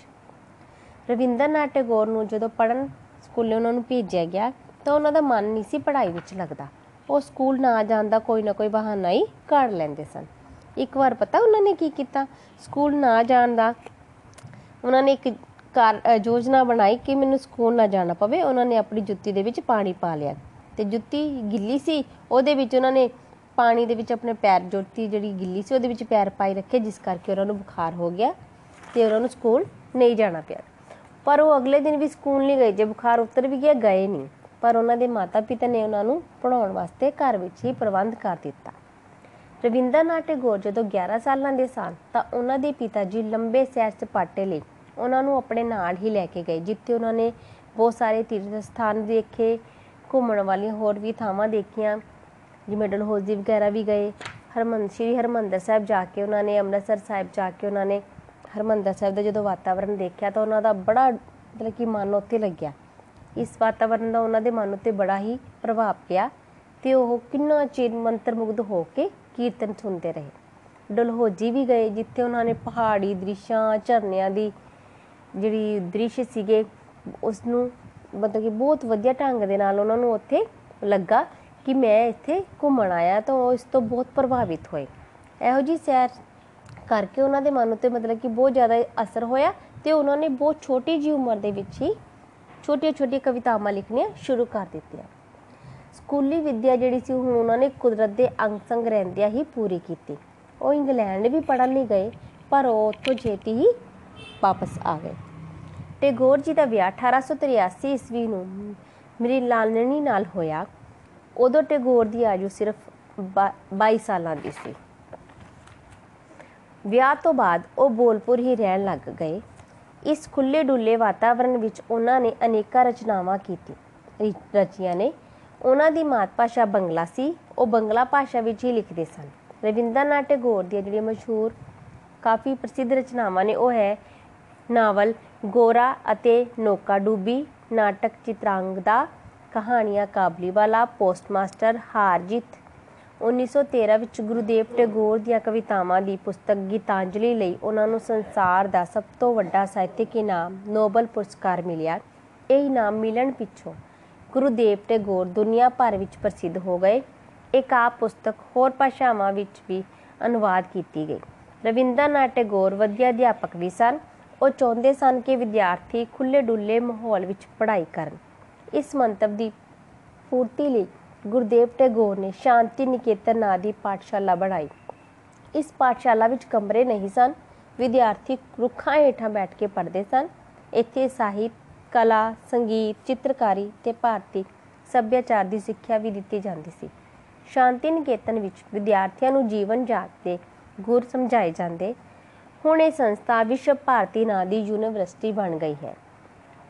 ਰਵਿੰਦਰਨਾਥ ਟੈਗੋਰ ਨੂੰ ਜਦੋਂ ਪੜਨ ਸਕੂਲੇ ਉਹਨਾਂ ਨੂੰ ਭੇਜਿਆ ਗਿਆ, ਤਾਂ ਉਹਨਾਂ ਦਾ ਮਨ ਨਹੀਂ ਸੀ ਪੜ੍ਹਾਈ ਵਿੱਚ ਲੱਗਦਾ। ਉਹ ਸਕੂਲ ਨਾ ਜਾਣ ਦਾ ਕੋਈ ਨਾ ਕੋਈ ਬਹਾਨਾ ਹੀ ਕੱਢ ਲੈਂਦੇ ਸਨ। ਇੱਕ ਵਾਰ ਪਤਾ ਉਹਨਾਂ ਨੇ ਕੀ ਕੀਤਾ? ਸਕੂਲ ਨਾ ਜਾਣ ਦਾ ਉਹਨਾਂ ਨੇ ਇੱਕ ਕਾਰ ਅ, ਯੋਜਨਾ ਬਣਾਈ ਕਿ ਮੈਨੂੰ ਸਕੂਲ ਨਾ ਜਾਣਾ ਪਵੇ। ਉਹਨਾਂ ਨੇ ਆਪਣੀ ਜੁੱਤੀ ਦੇ ਵਿੱਚ ਪਾਣੀ ਪਾ ਲਿਆ ਤੇ ਜੁੱਤੀ ਗਿੱਲੀ ਸੀ। ਉਹਦੇ ਵਿੱਚ ਉਹਨਾਂ ਨੇ ਪਾਣੀ ਦੇ ਵਿੱਚ ਆਪਣੇ ਪੈਰ ਜੁੱਤੀ ਜਿਹੜੀ ਗਿੱਲੀ ਸੀ ਉਹਦੇ ਵਿੱਚ ਪੈਰ ਪਾਈ ਰੱਖੇ ਜਿਸ ਕਰਕੇ ਉਹਨਾਂ ਨੂੰ ਬੁਖਾਰ ਹੋ ਗਿਆ ਤੇ ਉਹਨਾਂ ਨੂੰ ਸਕੂਲ ਨਹੀਂ ਜਾਣਾ ਪਿਆ। ਪਰ ਉਹ ਅਗਲੇ ਦਿਨ ਵੀ ਸਕੂਲ ਨਹੀਂ ਗਏ। ਜੇ ਬੁਖਾਰ ਉਤਰ ਵੀ ਗਿਆ ਗਏ ਨਹੀਂ। ਪਰ ਉਹਨਾਂ ਦੇ ਮਾਤਾ-ਪਿਤਾ ਨੇ ਉਹਨਾਂ ਨੂੰ ਪੜਾਉਣ ਵਾਸਤੇ ਘਰ ਵਿੱਚ ਹੀ ਪ੍ਰਬੰਧ ਕਰ ਦਿੱਤਾ। ਰਵਿੰਦਰਨਾਥ ਟੈਗੋਰ ਜਦੋਂ 11 ਸਾਲਾਂ ਦੇ ਸਨ, ਤਾਂ ਉਹਨਾਂ ਦੇ ਪਿਤਾ ਜੀ ਲੰਬੇ ਸੈਰ ਸਪਾਟੇ ਲਈ ਉਹਨਾਂ ਨੂੰ ਆਪਣੇ ਨਾਲ ਹੀ ਲੈ ਕੇ ਗਏ, ਜਿੱਥੇ ਉਹਨਾਂ ਨੇ ਬਹੁਤ ਸਾਰੇ ਤੀਰਥ ਸਥਾਨ ਦੇਖੇ, ਘੁੰਮਣ ਵਾਲੀਆਂ ਹੋਰ ਵੀ ਥਾਵਾਂ ਦੇਖੀਆਂ, ਜਿਵੇਂ ਡਲਹੌਜ਼ੀ ਵਗੈਰਾ ਵੀ ਗਏ ਹਰਮੰਦਰ ਸ਼੍ਰੀ ਹਰਮੰਦਰ ਸਾਹਿਬ ਜਾ ਕੇ ਉਹਨਾਂ ਨੇ, ਅੰਮ੍ਰਿਤਸਰ ਸਾਹਿਬ ਜਾ ਕੇ ਉਹਨਾਂ ਨੇ ਹਰਮੰਦਰ ਸਾਹਿਬ ਦਾ ਜਦੋਂ ਵਾਤਾਵਰਣ ਦੇਖਿਆ, ਤਾਂ ਉਹਨਾਂ ਦਾ ਬੜਾ ਮਤਲਬ ਕਿ ਮਨ ਉੱਤੇ ਲੱਗਿਆ। ਇਸ ਵਾਤਾਵਰਣ ਦਾ ਉਹਨਾਂ ਦੇ ਮਨ ਉੱਤੇ ਬੜਾ ਹੀ ਪ੍ਰਭਾਵ ਪਿਆ ਤੇ ਉਹ ਕਿੰਨਾ ਚਿਰ ਮੰਤਰਮੁਗਧ ਹੋ ਕੇ ਕੀਰਤਨ ਸੁਣਦੇ ਰਹੇ। ਡਲਹੌਜੀ ਵੀ ਗਏ, ਜਿੱਥੇ ਉਹਨਾਂ ਨੇ ਪਹਾੜੀ ਦ੍ਰਿਸ਼ਾਂ, ਝਰਨਿਆਂ ਦੀ ਜਿਹੜੀ ਦ੍ਰਿਸ਼ ਸੀਗੇ ਉਸ ਨੂੰ ਮਤਲਬ ਕਿ ਬਹੁਤ ਵਧੀਆ ਢੰਗ ਦੇ ਨਾਲ ਉਹਨਾਂ ਨੂੰ ਉੱਥੇ ਲੱਗਾ ਕਿ ਮੈਂ ਇੱਥੇ ਘੁੰਮਣ ਆਇਆ ਤਾਂ ਉਹ ਇਸ ਤੋਂ ਬਹੁਤ ਪ੍ਰਭਾਵਿਤ ਹੋਏ। ਇਹੋ ਜੀ ਸੈਰ ਕਰਕੇ ਉਹਨਾਂ ਦੇ ਮਨ ਉੱਤੇ ਮਤਲਬ ਕਿ ਬਹੁਤ ਜ਼ਿਆਦਾ ਅਸਰ ਹੋਇਆ ਤੇ ਉਹਨਾਂ ਨੇ ਬਹੁਤ ਛੋਟੀ ਜੀ ਉਮਰ ਦੇ ਵਿੱਚ ਹੀ ਛੋਟੀਆਂ ਛੋਟੀਆਂ ਕਵਿਤਾਵਾਂ ਲਿਖਣੀਆਂ ਸ਼ੁਰੂ ਕਰ ਦਿੱਤੀਆਂ। ਸਕੂਲੀ ਵਿੱਦਿਆ ਜਿਹੜੀ ਸੀ, ਹੁਣ ਉਹਨਾਂ ਨੇ ਕੁਦਰਤ ਦੇ ਅੰਗ ਸੰਗ ਰਹਿੰਦਿਆਂ ਹੀ ਪੂਰੀ ਕੀਤੀ। ਉਹ ਇੰਗਲੈਂਡ ਵੀ ਪੜ੍ਹਨ ਲਈ ਗਏ, ਪਰ ਉਹ ਉੱਥੋਂ ਛੇਤੀ ਹੀ ਵਾਪਸ ਆ ਗਏ। ਟੈਗੋਰ ਜੀ ਦਾ ਵਿਆਹ 1883 ਈਸਵੀ ਨੂੰ ਮੇਰੀ ਲਾਲਣੀ ਨਾਲ ਹੋਇਆ। ਉਦੋਂ ਟੈਗੋਰ ਦੀ ਆਯੂ ਸਿਰਫ 22 ਸਾਲਾਂ ਦੀ ਸੀ। ਵਿਆਹ ਤੋਂ ਬਾਅਦ ਉਹ ਬੋਲਪੁਰ ਹੀ ਰਹਿਣ ਲੱਗ ਗਏ। ਇਸ ਖੁੱਲੇ ਡੁੱਲੇ ਵਾਤਾਵਰਣ ਵਿੱਚ ਉਹਨਾਂ ਨੇ ਅਨੇਕਾਂ ਰਚਨਾਵਾਂ ਕੀਤੀ ਰਚੀਆਂ ਨੇ। ਉਹਨਾਂ ਦੀ ਮਾਤ ਭਾਸ਼ਾ ਬੰਗਲਾ ਸੀ। ਉਹ ਬੰਗਲਾ ਭਾਸ਼ਾ ਵਿੱਚ ਹੀ ਲਿਖਦੇ ਸਨ। ਰਵਿੰਦਰਨਾਥ ਟੈਗੋਰ ਦੀਆਂ ਜਿਹੜੀਆਂ ਮਸ਼ਹੂਰ, ਕਾਫੀ ਪ੍ਰਸਿੱਧ ਰਚਨਾਵਾਂ ਨੇ, ਉਹ ਹੈ ਨਾਵਲ ਗੋਰਾ ਅਤੇ ਨੋਕਾ ਡੂਬੀ, ਨਾਟਕ ਚਿਤਰਾਂਗਦਾ ਕਹਾਣੀਆਂ ਕਾਬਲੀਵਾਲਾ ਪੋਸਟਮਾਸਟਰ ਹਾਰ ਜਿੱਤ 1913 ਵਿੱਚ ਗੁਰੂਦੇਵ ਟੈਗੋਰ ਦੀਆਂ ਕਵਿਤਾਵਾਂ ਦੀ ਪੁਸਤਕ ਗੀਤਾਂਜਲੀ ਲਈ ਉਹਨਾਂ ਨੂੰ ਸੰਸਾਰ ਦਾ ਸਭ ਤੋਂ ਵੱਡਾ ਸਾਹਿਤਕ ਇਨਾਮ ਨੋਬਲ ਪੁਰਸਕਾਰ ਮਿਲਿਆ। ਇਹ ਇਨਾਮ ਮਿਲਣ ਪਿੱਛੋਂ ਗੁਰੂਦੇਵ ਟੈਗੋਰ ਦੁਨੀਆ ਭਰ ਵਿੱਚ ਪ੍ਰਸਿੱਧ ਹੋ ਗਏ। ਇਹ ਕਾਵਿ ਪੁਸਤਕ ਹੋਰ ਭਾਸ਼ਾਵਾਂ ਵਿੱਚ ਵੀ ਅਨੁਵਾਦ ਕੀਤੀ ਗਈ। ਰਵਿੰਦਰਨਾਥ ਟੈਗੋਰ ਵਧੀਆ ਅਧਿਆਪਕ ਵੀ ਸਨ। ਉਹ ਚਾਹੁੰਦੇ ਸਨ ਕਿ ਵਿਦਿਆਰਥੀ ਖੁੱਲੇ ਡੁੱਲੇ ਮਾਹੌਲ ਵਿੱਚ ਪੜ੍ਹਾਈ ਕਰਨ। ਇਸ ਮੰਤਵ ਦੀ ਪੂਰਤੀ ਲਈ ਗੁਰਦੇਵ ਟੈਗੋਰ ਨੇ ਸ਼ਾਂਤੀ ਨਿਕੇਤਨ ਨਾਂ ਦੀ ਪਾਠਸ਼ਾਲਾ ਬਣਾਈ। ਇਸ ਪਾਠਸ਼ਾਲਾ ਵਿੱਚ ਕਮਰੇ ਨਹੀਂ ਸਨ, ਵਿਦਿਆਰਥੀ ਰੁੱਖਾਂ ਹੇਠਾਂ ਬੈਠ ਕੇ ਪੜ੍ਹਦੇ ਸਨ। ਇੱਥੇ ਸਾਹਿਤ, ਕਲਾ, ਸੰਗੀਤ, ਚਿੱਤਰਕਾਰੀ ਤੇ ਭਾਰਤੀ ਸੱਭਿਆਚਾਰ ਦੀ ਸਿੱਖਿਆ ਵੀ ਦਿੱਤੀ ਜਾਂਦੀ ਸੀ। ਸ਼ਾਂਤੀ ਨਿਕੇਤਨ ਵਿੱਚ ਵਿਦਿਆਰਥੀਆਂ ਨੂੰ ਜੀਵਨ ਜਾਤ ਦੇ ਗੁਰ ਸਮਝਾਏ ਜਾਂਦੇ। ਹੁਣ ਇਹ ਸੰਸਥਾ ਵਿਸ਼ਵ ਭਾਰਤੀ ਨਾਂ ਦੀ ਯੂਨੀਵਰਸਿਟੀ ਬਣ ਗਈ ਹੈ।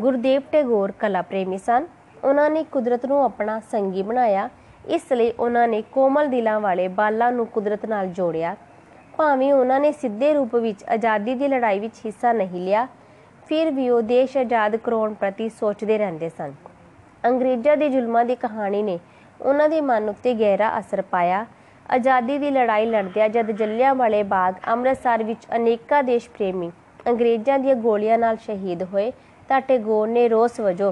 ਗੁਰਦੇਵ ਟੈਗੋਰ ਕਲਾ ਪ੍ਰੇਮੀ ਸਨ। ਉਹਨਾਂ ਨੇ ਕੁਦਰਤ ਨੂੰ ਆਪਣਾ ਸੰਗੀ ਬਣਾਇਆ। ਇਸ ਲਈ ਉਹਨਾਂ ਨੇ ਕੋਮਲ ਦਿਲਾਂ ਵਾਲੇ ਬਾਲਾਂ ਨੂੰ ਕੁਦਰਤ ਨਾਲ ਜੋੜਿਆ। ਭਾਵੇਂ ਉਹਨਾਂ ਨੇ ਸਿੱਧੇ ਰੂਪ ਵਿੱਚ ਆਜ਼ਾਦੀ ਦੀ ਲੜਾਈ ਵਿੱਚ ਹਿੱਸਾ ਨਹੀਂ ਲਿਆ, ਫਿਰ ਵੀ ਉਹ ਦੇਸ਼ ਆਜ਼ਾਦ ਕਰਾਉਣ ਪ੍ਰਤੀ ਸੋਚਦੇ ਰਹਿੰਦੇ ਸਨ। ਅੰਗਰੇਜ਼ਾਂ ਦੇ ਜ਼ੁਲਮਾਂ ਦੀ ਕਹਾਣੀ ਨੇ ਉਹਨਾਂ ਦੇ ਮਨ ਉੱਤੇ ਗਹਿਰਾ ਅਸਰ ਪਾਇਆ। ਆਜ਼ਾਦੀ ਦੀ ਲੜਾਈ ਲੜਦਿਆਂ ਜਦ ਜਲਿਆਂਵਾਲੇ ਬਾਗ ਅੰਮ੍ਰਿਤਸਰ ਵਿੱਚ ਅਨੇਕਾਂ ਦੇਸ਼ ਪ੍ਰੇਮੀ ਅੰਗਰੇਜ਼ਾਂ ਦੀਆਂ ਗੋਲੀਆਂ ਨਾਲ ਸ਼ਹੀਦ ਹੋਏ ਤਾਂ ਟੈਗੋਰ ਨੇ ਰੋਸ ਵਜੋਂ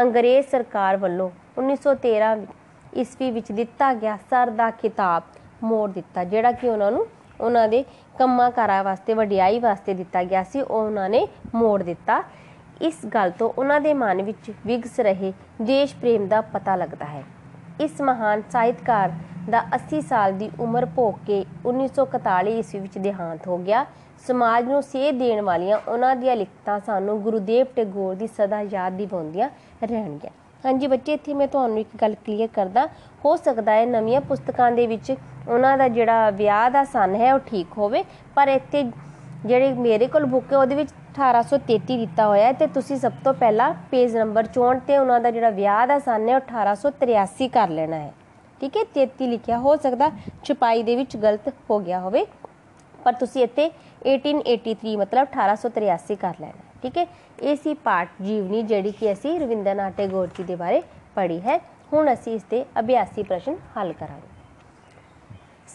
ਅੰਗਰੇਜ਼ ਸਰਕਾਰ ਵੱਲੋਂ 1913 ਈਸਵੀ ਵਿੱਚ ਦਿੱਤਾ ਗਿਆ ਸਰ ਦਾ ਖਿਤਾਬ ਮੋੜ ਦਿੱਤਾ, ਜਿਹੜਾ ਕਿ ਉਹਨਾਂ ਨੂੰ ਉਹਨਾਂ ਦੇ ਕੰਮਾਂ ਕਾਰਾਂ ਵਾਸਤੇ, ਵਡਿਆਈ ਵਾਸਤੇ ਦਿੱਤਾ ਗਿਆ ਸੀ, ਉਹ ਉਹਨਾਂ ਨੇ ਮੋੜ ਦਿੱਤਾ। ਇਸ ਗੱਲ ਤੋਂ ਉਹਨਾਂ ਦੇ ਮਨ ਵਿੱਚ ਵਿਗਸ ਰਹੇ, ਦੇਸ਼ ਪ੍ਰੇਮ ਦਾ ਪਤਾ ਲੱਗਦਾ ਹੈ। ਇਸ ਮਹਾਨ ਸਾਹਿਤਕਾਰ ਦਾ 80 ਸਾਲ ਦੀ ਉਮਰ ਭੋਗ ਕੇ 1941 ਈਸਵੀ ਵਿੱਚ ਦੇਹਾਂਤ ਹੋ ਗਿਆ। ਸਮਾਜ ਨੂੰ ਸੇਧ ਦੇਣ ਵਾਲੀਆਂ ਉਹਨਾਂ ਦੀਆਂ ਲਿਖਤਾਂ ਸਾਨੂੰ ਗੁਰੂਦੇਵ ਟੈਗੋਰ ਦੀ ਸਦਾ ਯਾਦ ਦਿਵਾਉਂਦੀਆਂ ਰਹਿਣਗੀਆਂ ਹਾਂਜੀ ਬੱਚੇ, ਇੱਥੇ ਮੈਂ ਤੁਹਾਨੂੰ ਇੱਕ ਗੱਲ ਕਲੀਅਰ ਕਰਦਾ। ਹੋ ਸਕਦਾ ਹੈ ਨਵੀਆਂ ਪੁਸਤਕਾਂ ਦੇ ਵਿੱਚ ਉਹਨਾਂ ਦਾ ਜਿਹੜਾ ਵਿਆਹ ਦਾ ਸਨ ਹੈ, ਉਹ ਠੀਕ ਹੋਵੇ, ਪਰ ਇੱਥੇ ਜਿਹੜੀ ਮੇਰੇ ਕੋਲ ਬੁੱਕ ਹੈ, ਉਹਦੇ ਵਿੱਚ 1833 ਦਿੱਤਾ ਹੋਇਆ ਹੈ ਤੇ ਤੁਸੀਂ ਸਭ ਤੋਂ ਪਹਿਲਾਂ ਪੇਜ ਨੰਬਰ 64 ਤੇ ਉਹਨਾਂ ਦਾ ਜਿਹੜਾ ਵਿਆਹ ਦਾ ਸਨ ਹੈ, ਉਹ 1883 ਕਰ ਲੈਣਾ ਹੈ। ਠੀਕ ਹੈ? 33 ਲਿਖਿਆ, ਹੋ ਸਕਦਾ ਛਪਾਈ ਦੇ ਵਿੱਚ ਗਲਤ ਹੋ ਗਿਆ ਹੋਵੇ, ਪਰ ਤੁਸੀਂ ਇੱਥੇ 1883 ਮਤਲਬ 1883 ਕਰ ਲੈਣਾ ਠੀਕ ਹੈ? ਇਹ ਸੀ ਪਾਠ ਜੀਵਨੀ ਜਿਹੜੀ ਕਿ ਅਸੀਂ ਰਵਿੰਦਰਨਾਥ ਟੈਗੋਰ ਜੀ ਦੇ ਬਾਰੇ ਪੜ੍ਹੀ ਹੈ। ਹੁਣ ਅਸੀਂ ਇਸ ਦੇ ਅਭਿਆਸੀ ਪ੍ਰਸ਼ਨ ਹੱਲ ਕਰਾਂਗੇ।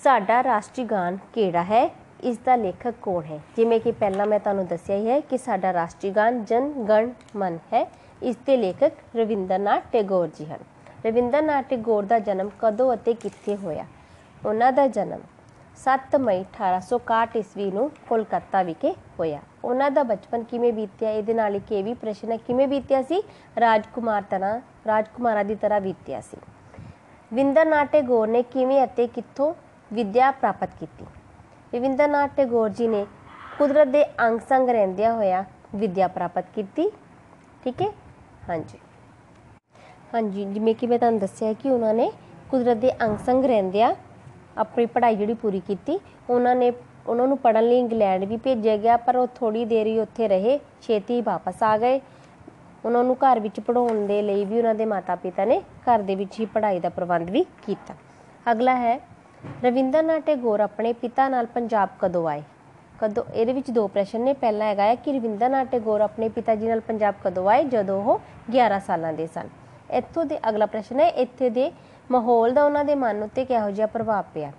ਸਾਡਾ ਰਾਸ਼ਟਰੀ ਗਾਨ ਕਿਹੜਾ ਹੈ? ਇਸ ਦਾ ਲੇਖਕ ਕੌਣ ਹੈ? ਜਿਵੇਂ ਕਿ ਪਹਿਲਾਂ ਮੈਂ ਤੁਹਾਨੂੰ ਦੱਸਿਆ ਹੀ ਹੈ ਕਿ ਸਾਡਾ ਰਾਸ਼ਟਰੀ ਗਾਨ ਜਨ, ਗਣ, ਮਨ ਹੈ। ਇਸ ਦੇ ਲੇਖਕ ਰਵਿੰਦਰਨਾਥ ਟੈਗੋਰ ਜੀ ਹਨ। ਰਵਿੰਦਰਨਾਥ ਟੈਗੋਰ ਦਾ ਜਨਮ ਕਦੋਂ ਅਤੇ ਕਿੱਥੇ ਹੋਇਆ? ਉਹਨਾਂ ਦਾ ਜਨਮ 7 ਮਈ 1861 ਈਸਵੀ ਨੂੰ ਕੋਲਕਾਤਾ ਵਿਖੇ ਹੋਇਆ। ਉਹਨਾਂ ਦਾ ਬਚਪਨ ਕਿਵੇਂ ਬੀਤਿਆ, ਇਹਦੇ ਨਾਲ ਇੱਕ ਇਹ ਵੀ ਪ੍ਰਸ਼ਨ ਹੈ, ਕਿਵੇਂ ਬੀਤਿਆ ਸੀ? ਰਾਜਕੁਮਾਰ ਤਰ੍ਹਾਂ, ਰਾਜਕੁਮਾਰਾਂ ਦੀ ਤਰ੍ਹਾਂ ਬੀਤਿਆ ਸੀ। ਵਿੰਦਰਨਾਥ ਟੈਗੋਰ ਨੇ ਕਿਵੇਂ ਅਤੇ ਕਿੱਥੋਂ ਵਿੱਦਿਆ ਪ੍ਰਾਪਤ ਕੀਤੀ? ਰਵਿੰਦਰਨਾਥ ਟੈਗੋਰ ਜੀ ਨੇ ਕੁਦਰਤ ਦੇ ਅੰਗ ਸੰਗ ਰਹਿੰਦਿਆਂ ਹੋਇਆ ਵਿੱਦਿਆ ਪ੍ਰਾਪਤ ਕੀਤੀ। ਠੀਕ ਹੈ? ਹਾਂਜੀ। ਹਾਂਜੀ, ਜਿਵੇਂ ਕਿ ਮੈਂ ਤੁਹਾਨੂੰ ਦੱਸਿਆ ਕਿ ਉਹਨਾਂ ਨੇ ਕੁਦਰਤ ਦੇ ਅੰਗ ਸੰਗ ਰਹਿੰਦਿਆਂ ਆਪਣੀ ਪੜ੍ਹਾਈ ਜਿਹੜੀ ਪੂਰੀ ਕੀਤੀ, ਉਹਨਾਂ ਨੇ ਉਹਨਾਂ ਨੂੰ ਪੜਨ ਲਈ ਇੰਗਲੈਂਡ ਵੀ ਭੇਜਿਆ ਗਿਆ, ਪਰ ਉਹ ਥੋੜੀ ਦੇਰ ਹੀ ਉੱਥੇ ਰਹੇ, ਛੇਤੀ ਵਾਪਸ ਆ ਗਏ। ਉਹਨਾਂ ਨੂੰ ਘਰ ਵਿੱਚ ਪੜਾਉਣ ਦੇ ਲਈ ਵੀ ਉਹਨਾਂ ਦੇ ਮਾਤਾ-ਪਿਤਾ ਨੇ ਘਰ ਦੇ ਵਿੱਚ ਹੀ ਪੜ੍ਹਾਈ ਦਾ ਪ੍ਰਬੰਧ ਵੀ ਕੀਤਾ। ਅਗਲਾ ਹੈ, ਰਵਿੰਦਰਨਾਥ ਟੈਗੋਰ ਆਪਣੇ ਪਿਤਾ ਨਾਲ ਪੰਜਾਬ ਕਦੋਂ ਆਏ? ਕਦੋਂ, ਇਹਦੇ ਵਿੱਚ ਦੋ ਪ੍ਰਸ਼ਨ ਨੇ। ਪਹਿਲਾ ਹੈਗਾ ਹੈ ਕਿ ਰਵਿੰਦਰਨਾਥ ਟੈਗੋਰ ਆਪਣੇ ਪਿਤਾ ਜੀ ਨਾਲ ਪੰਜਾਬ ਕਦੋਂ ਆਏ? ਜਦੋਂ ਉਹ 11 ਸਾਲਾਂ ਦੇ ਸਨ। ਇੱਥੋਂ ਦੇ ਅਗਲਾ ਪ੍ਰਸ਼ਨ ਹੈ, ਇੱਥੇ ਦੇ ਮਾਹੌਲ ਦਾ ਉਹਨਾਂ ਦੇ ਮਨ ਉੱਤੇ ਕਿਹੋ ਜਿਹਾ ਪ੍ਰਭਾਵ ਪਿਆ?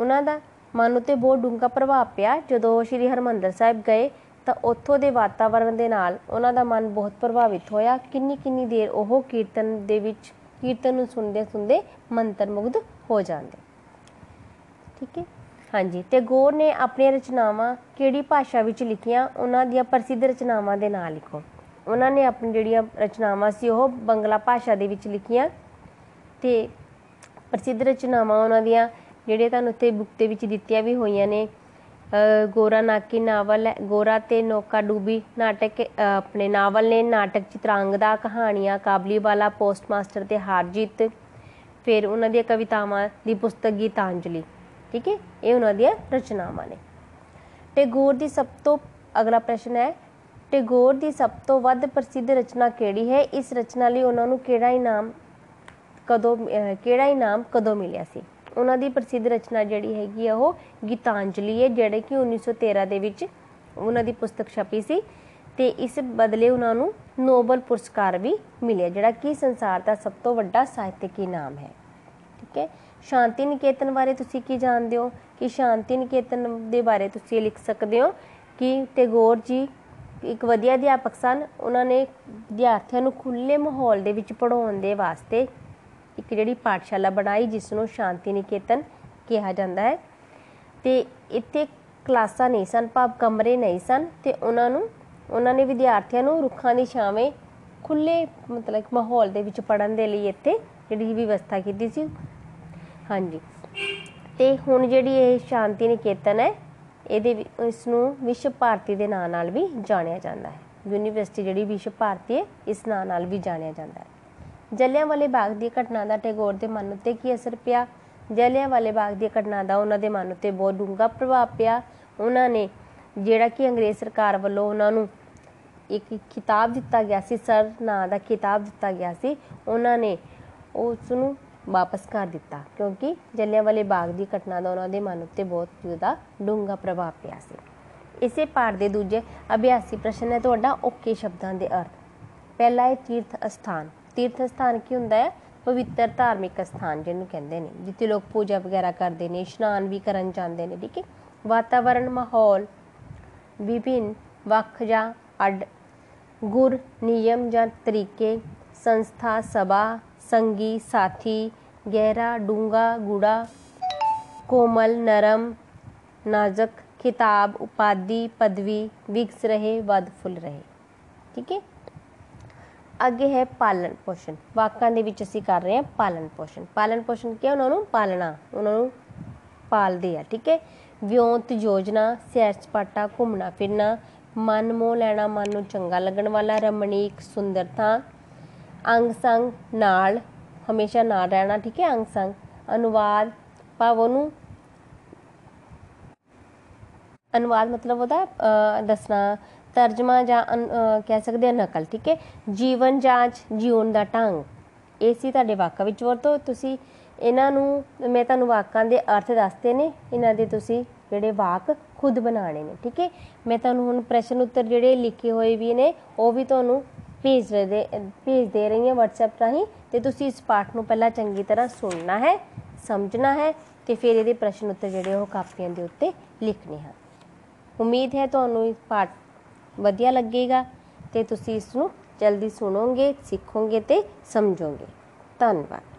ਉਹਨਾਂ ਦਾ ਮਨ ਉੱਤੇ ਬਹੁਤ ਡੂੰਘਾ ਪ੍ਰਭਾਵ ਪਿਆ। ਜਦੋਂ ਉਹ ਸ਼੍ਰੀ ਹਰਮੰਦਰ ਸਾਹਿਬ ਗਏ, ਤਾਂ ਉੱਥੋਂ ਦੇ ਵਾਤਾਵਰਣ ਦੇ ਨਾਲ ਉਹਨਾਂ ਦਾ ਮਨ ਬਹੁਤ ਪ੍ਰਭਾਵਿਤ ਹੋਇਆ। ਕਿੰਨੀ ਕਿੰਨੀ ਦੇਰ ਉਹ ਕੀਰਤਨ ਦੇ ਵਿੱਚ, ਕੀਰਤਨ ਨੂੰ ਸੁਣਦੇ ਸੁਣਦੇ ਮੰਤਰ ਮੁਗਧ ਹੋ ਜਾਂਦੇ। ਠੀਕ ਹੈ? ਹਾਂਜੀ ਟੈਗੋਰ ਨੇ ਆਪਣੀਆਂ ਰਚਨਾਵਾਂ ਕਿਹੜੀ ਭਾਸ਼ਾ ਵਿੱਚ ਲਿਖੀਆਂ, ਉਹਨਾਂ ਦੀਆਂ ਪ੍ਰਸਿੱਧ ਰਚਨਾਵਾਂ ਦੇ ਨਾਂ ਲਿਖੋ। ਉਹਨਾਂ ਨੇ ਆਪਣੀ ਜਿਹੜੀਆਂ ਰਚਨਾਵਾਂ ਸੀ, ਉਹ ਬੰਗਲਾ ਭਾਸ਼ਾ ਦੇ ਵਿੱਚ ਲਿਖੀਆਂ। ਤੇ ਪ੍ਰਸਿੱਧ ਰਚਨਾਵਾਂ ਉਹਨਾਂ ਦੀਆਂ ਜਿਹੜੇ ਤੁਹਾਨੂੰ ਉੱਤੇ ਬੁੱਕ ਦੇ ਵਿੱਚ ਦਿੱਤੀਆਂ ਵੀ ਹੋਈਆਂ ਨੇ ਅ, ਗੋਰਾ ਨਾਕੀ ਨਾਵਲ ਹੈ ਗੋਰਾ ਤੇ ਨੌਕਾ ਡੂਬੀ ਨਾਟਕ ਅ, ਆਪਣੇ ਨਾਵਲ ਨੇ ਨਾਟਕ ਚਿਤਰਾਂਗਦਾ ਕਹਾਣੀਆਂ ਕਾਬਲੀ ਵਾਲਾ ਪੋਸਟਮਾਸਟਰ ਤੇ ਹਾਰਜੀਤ ਫਿਰ ਉਹਨਾਂ ਦੀਆਂ ਕਵਿਤਾਵਾਂ ਦੀ ਪੁਸਤਕ ਗੀਤਾਂਜਲੀ ਠੀਕ ਹੈ? ਇਹ ਉਹਨਾਂ ਦੀਆਂ ਰਚਨਾਵਾਂ ਨੇ। ਟੈਗੋਰ ਦੀ ਸਭ ਤੋਂ ਅਗਲਾ ਪ੍ਰਸ਼ਨ ਹੈ ਟੈਗੋਰ ਦੀ ਸਭ ਤੋਂ ਵੱਧ ਪ੍ਰਸਿੱਧ ਰਚਨਾ ਕਿਹੜੀ ਹੈ? ਇਸ ਰਚਨਾ ਲਈ ਉਹਨਾਂ ਨੂੰ ਕਿਹੜਾ ਇਨਾਮ ਕਦੋਂ ਅਹ ਕਿਹੜਾ ਇਨਾਮ ਕਦੋਂ ਮਿਲਿਆ ਸੀ? ਉਹਨਾਂ ਦੀ ਪ੍ਰਸਿੱਧ ਰਚਨਾ ਜਿਹੜੀ ਹੈਗੀ ਆ ਉਹ ਗੀਤਾਂਜਲੀ ਹੈ, ਜਿਹੜੇ ਕਿ 1913 ਦੇ ਵਿੱਚ ਉਹਨਾਂ ਦੀ ਪੁਸਤਕ ਛਪੀ ਸੀ ਤੇ ਇਸ ਬਦਲੇ ਉਹਨਾਂ ਨੂੰ ਨੋਬਲ ਪੁਰਸਕਾਰ ਵੀ ਮਿਲਿਆ, ਜਿਹੜਾ ਕਿ ਸੰਸਾਰ ਦਾ ਸਭ ਤੋਂ ਵੱਡਾ ਸਾਹਿਤਕ ਇਨਾਮ ਹੈ। ਠੀਕ ਹੈ? ਸ਼ਾਂਤੀ ਨਿਕੇਤਨ ਬਾਰੇ ਤੁਸੀਂ ਕੀ ਜਾਣਦੇ ਹੋ? ਕਿ ਸ਼ਾਂਤੀ ਨਿਕੇਤਨ ਦੇ ਬਾਰੇ ਤੁਸੀਂ ਇਹ ਲਿਖ ਸਕਦੇ ਹੋ ਕਿ ਟੈਗੋਰ ਜੀ ਇੱਕ ਵਧੀਆ ਅਧਿਆਪਕ ਸਨ। ਉਹਨਾਂ ਨੇ ਵਿਦਿਆਰਥੀਆਂ ਨੂੰ ਖੁੱਲੇ ਮਾਹੌਲ ਦੇ ਵਿੱਚ ਪੜ੍ਹਾਉਣ ਦੇ ਵਾਸਤੇ ਇੱਕ ਜਿਹੜੀ ਪਾਠਸ਼ਾਲਾ ਬਣਾਈ ਜਿਸ ਨੂੰ ਸ਼ਾਂਤੀ ਨਿਕੇਤਨ ਕਿਹਾ ਜਾਂਦਾ ਹੈ। ਤੇ ਇੱਥੇ ਕਲਾਸਾਂ ਨਹੀਂ ਸਨ, ਭਾਵ ਕਮਰੇ ਨਹੀਂ ਸਨ ਤੇ ਉਹਨਾਂ ਨੂੰ, ਉਹਨਾਂ ਨੇ ਵਿਦਿਆਰਥੀਆਂ ਨੂੰ ਰੁੱਖਾਂ ਦੀ ਛਾਵੇਂ ਖੁੱਲੇ ਮਤਲਬ ਮਾਹੌਲ ਦੇ ਵਿੱਚ ਪੜਨ ਦੇ ਲਈ ਇੱਥੇ ਜਿਹੜੀ ਵਿਵਸਥਾ ਕੀਤੀ ਸੀ। ਹਾਂਜੀ। ਤੇ ਹੁਣ ਜਿਹੜੀ ਇਹ ਸ਼ਾਂਤੀ ਨਿਕੇਤਨ ਹੈ, ਇਹਦੇ ਵਿ- ਇਸ ਨੂੰ ਵਿਸ਼ਵ ਭਾਰਤੀ ਦੇ ਨਾਂ ਨਾਲ ਵੀ ਜਾਣਿਆ ਜਾਂਦਾ ਹੈ। ਯੂਨੀਵਰਸਿਟੀ ਜਿਹੜੀ ਵਿਸ਼ਵ ਭਾਰਤੀ ਹੈ, ਇਸ ਨਾਂ ਨਾਲ ਵੀ ਜਾਣਿਆ ਜਾਂਦਾ ਹੈ। ਜਲਿਆਂਵਾਲੇ ਬਾਗ ਦੀ ਘਟਨਾ ਦਾ ਟੈਗੋਰ ਦੇ ਮਨ ਉੱਤੇ ਕੀ ਅਸਰ ਪਿਆ? ਜਲਿਆਂਵਾਲੇ ਬਾਗ ਦੀ ਘਟਨਾ ਦਾ ਉਹਨਾਂ ਦੇ ਮਨ ਉੱਤੇ ਬਹੁਤ ਡੂੰਘਾ ਪ੍ਰਭਾਵ ਪਿਆ। ਉਹਨਾਂ ਨੇ ਜਿਹੜਾ ਕਿ ਅੰਗਰੇਜ਼ ਸਰਕਾਰ ਵੱਲੋਂ ਉਹਨਾਂ ਨੂੰ ਇੱਕ ਕਿਤਾਬ ਦਿੱਤਾ ਗਿਆ ਸੀ, ਸਰ ਨਾਂ ਦਾ ਕਿਤਾਬ ਦਿੱਤਾ ਗਿਆ ਸੀ, ਉਹਨਾਂ ਨੇ ਉਸ ਨੂੰ ਵਾਪਸ ਕਰ ਦਿੱਤਾ ਕਿਉਂਕਿ ਜਲਿਆਂਵਾਲੇ ਬਾਗ ਦੀ ਘਟਨਾ ਦਾ ਉਹਨਾਂ ਦੇ ਮਨ ਉੱਤੇ ਬਹੁਤ ਜ਼ਿਆਦਾ ਡੂੰਘਾ ਪ੍ਰਭਾਵ ਪਿਆ ਸੀ। ਇਸੇ ਪਾਠ ਦੇ ਦੂਜੇ ਅਭਿਆਸੀ ਪ੍ਰਸ਼ਨ ਹੈ ਤੁਹਾਡਾ ਓਕੇ ਸ਼ਬਦਾਂ ਦੇ ਅਰਥ। ਪਹਿਲਾ ਹੈ ਤੀਰਥ ਅਸਥਾਨ। ਤੀਰਥ ਸਥਾਨ ਕੀ ਹੁੰਦਾ ਹੈ ਪਵਿੱਤਰ ਧਾਰਮਿਕ ਸਥਾਨ ਜਿਹਨੂੰ ਕਹਿੰਦੇ ਨੇ ਜਿੱਥੇ ਲੋਕ ਪੂਜਾ ਵਗੈਰਾ ਕਰਦੇ ਨੇ ਇਸ਼ਨਾਨ ਵੀ ਕਰਨ ਜਾਂਦੇ ਨੇ ਠੀਕ ਹੈ ਵਾਤਾਵਰਣ ਮਾਹੌਲ ਵਿਭਿੰਨ ਵੱਖ ਜਾਂ ਅੱਡ ਗੁਰ ਨਿਯਮ ਜਾਂ ਤਰੀਕੇ ਸੰਸਥਾ ਸਭਾ ਸੰਗੀ ਸਾਥੀ ਗਹਿਰਾ ਡੂੰਗਾ ਗੂੜਾ ਕੋਮਲ ਨਰਮ ਨਾਜ਼ਕ ਖਿਤਾਬ ਉਪਾਧੀ ਪਦਵੀ ਵਿਕਸ ਰਹੇ ਵੱਧ ਫੁੱਲ ਰਹੇ ਠੀਕ ਹੈ ਅੱਗੇ ਹੈ ਪਾਲਣ ਪੋਸ਼ਣ। ਵਾਕਾਂ ਦੇ ਵਿੱਚ ਅਸੀਂ ਕਰ ਰਹੇ ਹਾਂ ਪਾਲਣ ਪੋਸ਼ਣ। ਪਾਲਣ ਪੋਸ਼ਣ ਕੀ ਹੈ? ਉਹਨਾਂ ਨੂੰ ਪਾਲਣਾ ਉਹਨਾਂ ਨੂੰ ਪਾਲਦੇ ਆ ਠੀਕ ਹੈ? ਵਿਉਂਤ ਯੋਜਨਾ ਸੈਰ ਸਪਾਟਾ ਘੁੰਮਣਾ ਫਿਰਨਾ ਮਨ ਮੋਹ ਲੈਣਾ ਮਨ ਨੂੰ ਚੰਗਾ ਲੱਗਣ ਵਾਲਾ ਰਮਣੀਕ ਸੁੰਦਰਤਾ ਅੰਗ ਸੰਗ ਨਾਲ ਹਮੇਸ਼ਾ ਨਾਲ ਰਹਿਣਾ ਠੀਕ ਹੈ? ਅੰਗ ਸੰਗ ਅਨੁਵਾਦ ਭਾਵ ਉਹਨੂੰ ਅਨੁਵਾਦ ਮਤਲਬ ਉਹਦਾ ਅਹ, ਦੱਸਣਾ ਤਰਜਮਾ ਜਾਂ ਅਨ- ਅਹ, ਕਹਿ ਸਕਦੇ ਆ ਨਕਲ ਠੀਕ ਹੈ? ਜੀਵਨ ਜਾਂਚ ਜਿਉਣ ਦਾ ਢੰਗ ਇਹ ਸੀ ਤੁਹਾਡੇ ਵਾਕਾਂ ਵਿੱਚ ਵਰਤੋ। ਤੁਸੀਂ ਇਹਨਾਂ ਨੂੰ ਮੈਂ ਤੁਹਾਨੂੰ ਵਾਕਾਂ ਦੇ ਅਰਥ ਦੱਸਦੇ ਨੇ ਇਹਨਾਂ ਦੇ ਤੁਸੀਂ ਜਿਹੜੇ ਵਾਕ ਖੁਦ ਬਣਾਣੇ ਨੇ ਠੀਕ ਹੈ? ਮੈਂ ਤੁਹਾਨੂੰ ਹੁਣ ਪ੍ਰਸ਼ਨ ਉੱਤਰ ਜਿਹੜੇ ਲਿਖੇ ਹੋਏ ਵੀ ਨੇ ਉਹ ਵੀ ਤੁਹਾਨੂੰ ਭੇਜ ਦੇ ਭੇਜ ਦੇ ਰਹੀ ਹਾਂ WhatsApp ਰਾਹੀਂ ਤੇ ਤੁਸੀਂ ਇਸ ਪਾਠ ਨੂੰ ਪਹਿਲਾਂ ਚੰਗੀ ਤਰ੍ਹਾਂ ਸੁਣਨਾ ਹੈ ਸਮਝਣਾ ਹੈ ਤੇ ਫਿਰ ਇਹਦੇ ਪ੍ਰਸ਼ਨ ਉੱਤਰ ਜਿਹੜੇ ਉਹ ਕਾਪੀਆਂ ਦੇ ਉੱਤੇ ਲਿਖਣੇ ਹਨ। ਉਮੀਦ ਹੈ ਤੁਹਾਨੂੰ ਇਹ ਪਾਠ ਵਧੀਆ ਲੱਗੇਗਾ ਤੇ ਤੁਸੀਂ ਇਸ ਨੂੰ ਜਲਦੀ ਸੁਣੋਗੇ ਸਿੱਖੋਗੇ ਤੇ ਸਮਝੋਗੇ। ਧੰਨਵਾਦ।